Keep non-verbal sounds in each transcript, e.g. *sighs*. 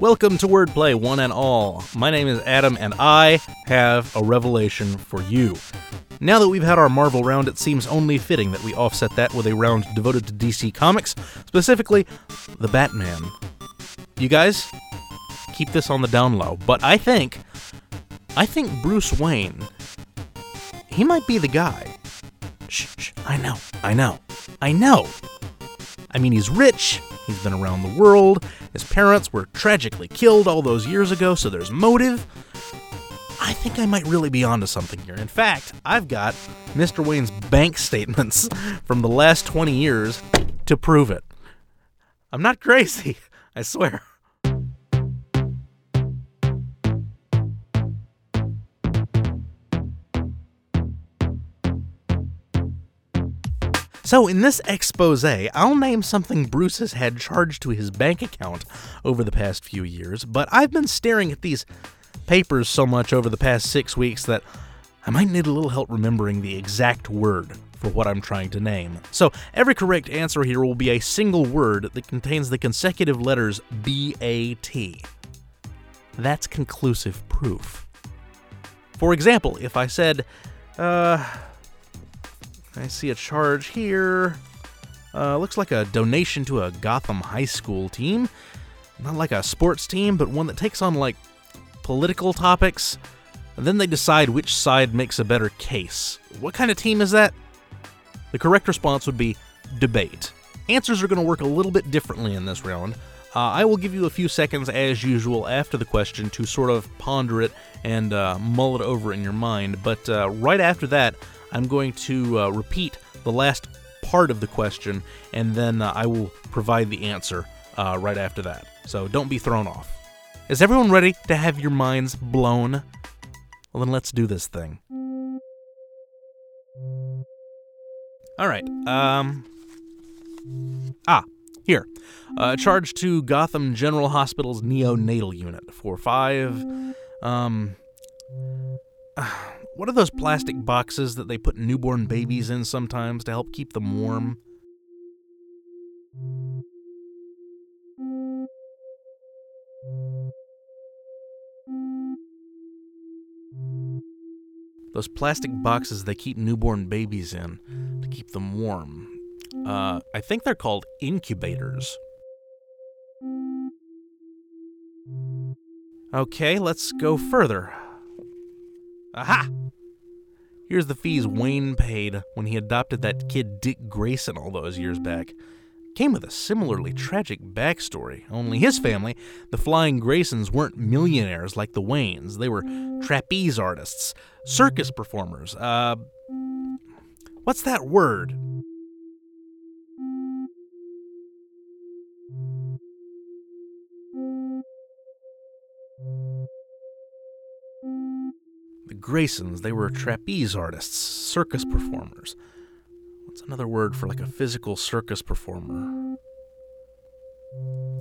Welcome to Wordplay, one and all. My name is Adam, and I have a revelation for you. Now that we've had our Marvel round, it seems only fitting that we offset that with a round devoted to DC Comics, specifically the Batman. You guys, keep this on the down low, but I think, I think Bruce Wayne, he might be the guy. Shh, shh, I know, I know, I know. I mean, he's rich, he's been around the world, his parents were tragically killed all those years ago, so there's motive. I think I might really be onto something here. In fact, I've got Mr. Wayne's bank statements *laughs* from the last 20 years to prove it. I'm not crazy, *laughs* I swear. So, in this expose, I'll name something Bruce has had charged to his bank account over the past few years, but I've been staring at these papers so much over the past six weeks that I might need a little help remembering the exact word for what I'm trying to name. So, every correct answer here will be a single word that contains the consecutive letters BAT. That's conclusive proof. For example, if I said, uh, I see a charge here. Uh, looks like a donation to a Gotham High School team. Not like a sports team, but one that takes on like political topics. And then they decide which side makes a better case. What kind of team is that? The correct response would be debate. Answers are going to work a little bit differently in this round. Uh, I will give you a few seconds, as usual, after the question to sort of ponder it and uh, mull it over in your mind. But uh, right after that, I'm going to uh, repeat the last part of the question, and then uh, I will provide the answer uh, right after that. So don't be thrown off. Is everyone ready to have your minds blown? Well, then let's do this thing. All right. Um. Ah, here. Uh, charge to Gotham General Hospital's neonatal unit for five. Um. *sighs* What are those plastic boxes that they put newborn babies in sometimes to help keep them warm? Those plastic boxes they keep newborn babies in to keep them warm. Uh, I think they're called incubators. Okay, let's go further. Aha! Here's the fees Wayne paid when he adopted that kid Dick Grayson all those years back. Came with a similarly tragic backstory, only his family, the Flying Graysons, weren't millionaires like the Waynes. They were trapeze artists, circus performers. Uh, what's that word? Graysons, they were trapeze artists, circus performers. What's another word for like a physical circus performer?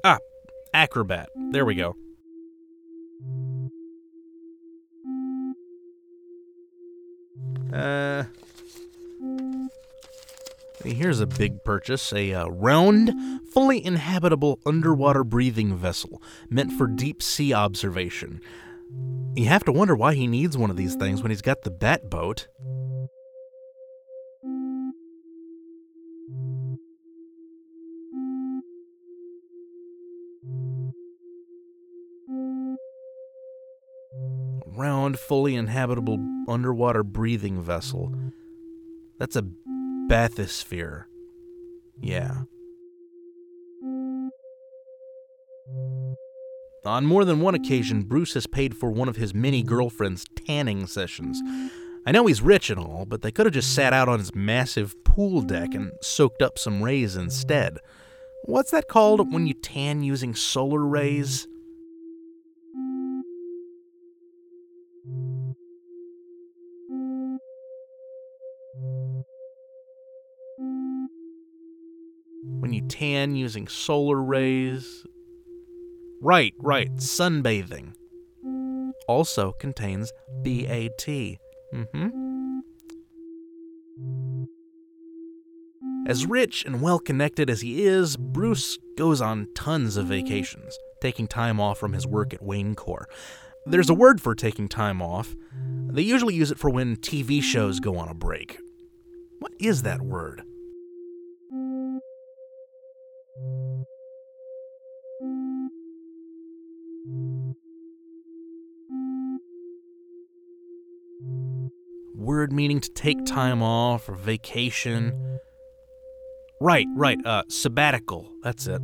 Ah, acrobat. There we go. Uh, here's a big purchase a uh, round, fully inhabitable underwater breathing vessel meant for deep sea observation. You have to wonder why he needs one of these things when he's got the bat boat. Round, fully inhabitable underwater breathing vessel. That's a bathysphere. Yeah. On more than one occasion, Bruce has paid for one of his many girlfriends' tanning sessions. I know he's rich and all, but they could have just sat out on his massive pool deck and soaked up some rays instead. What's that called when you tan using solar rays? When you tan using solar rays, Right, right, sunbathing. Also contains BAT. Mm-hmm. As rich and well connected as he is, Bruce goes on tons of vacations. taking time off from his work at Wayne Corps. There's a word for taking time off. They usually use it for when TV shows go on a break. What is that word? Word meaning to take time off or vacation. Right, right, uh, sabbatical. That's it.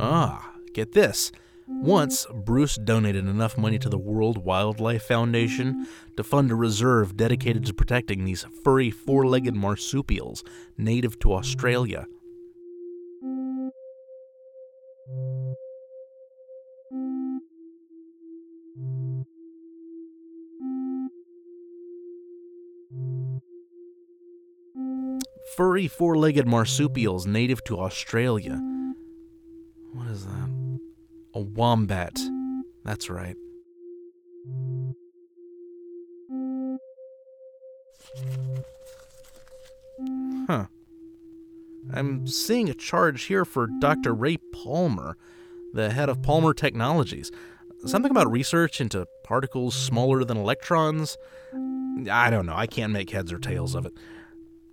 Ah, get this. Once, Bruce donated enough money to the World Wildlife Foundation to fund a reserve dedicated to protecting these furry four legged marsupials native to Australia. Furry four legged marsupials native to Australia. What is that? A wombat. That's right. Huh. I'm seeing a charge here for Dr. Ray Palmer, the head of Palmer Technologies. Something about research into particles smaller than electrons. I don't know. I can't make heads or tails of it.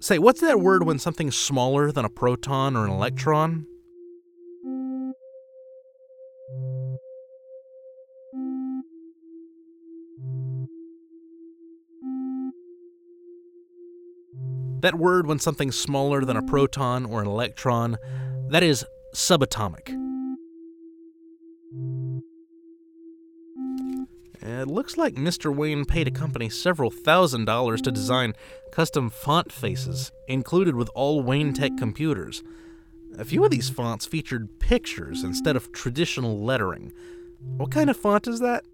Say, what's that word mm. when something's smaller than a proton or an electron? That word when something's smaller than a proton or an electron, that is subatomic. It looks like Mr. Wayne paid a company several thousand dollars to design custom font faces, included with all Wayne Tech computers. A few of these fonts featured pictures instead of traditional lettering. What kind of font is that?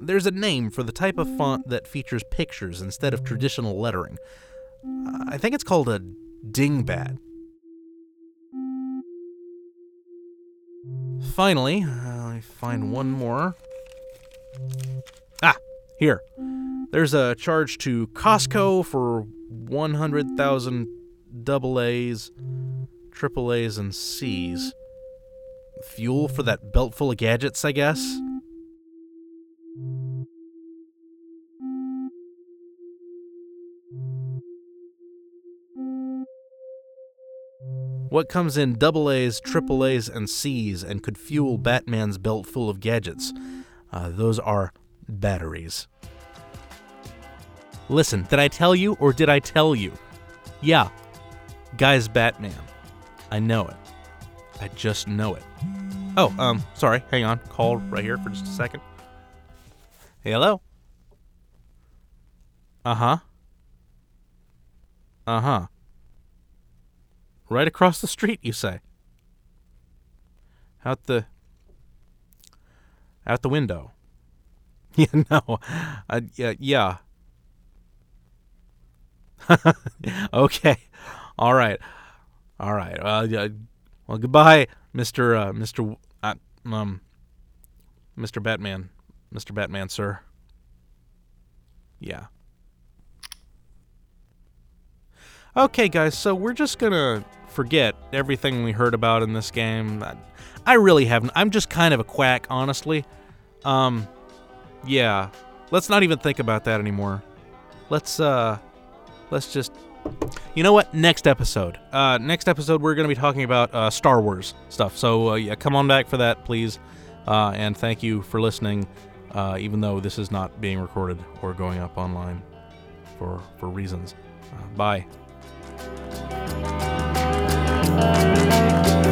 There's a name for the type of font that features pictures instead of traditional lettering. I think it's called a dingbat. Finally, uh, I find one more. Ah, here. There's a charge to Costco for 100,000 double A's, triple A's, and C's. Fuel for that belt full of gadgets, I guess? What comes in double A's, triple A's, and C's and could fuel Batman's belt full of gadgets? Uh, those are batteries. Listen, did I tell you or did I tell you? Yeah, guy's Batman. I know it. I just know it. Oh, um, sorry, hang on. Call right here for just a second. hello? Uh huh. Uh huh. Right across the street, you say? Out the. Out the window. *laughs* Yeah, no. Yeah, yeah. *laughs* okay. All right. All right. Uh, well, goodbye, Mister uh, Mister uh, um Mister Batman, Mister Batman, sir. Yeah. Okay, guys. So we're just gonna forget everything we heard about in this game. I, I really haven't. I'm just kind of a quack, honestly. Um, yeah. Let's not even think about that anymore. Let's uh, let's just. You know what? Next episode. Uh, next episode we're going to be talking about uh, Star Wars stuff. So uh, yeah, come on back for that, please. Uh, and thank you for listening. Uh, even though this is not being recorded or going up online for for reasons. Uh, bye. Thank you.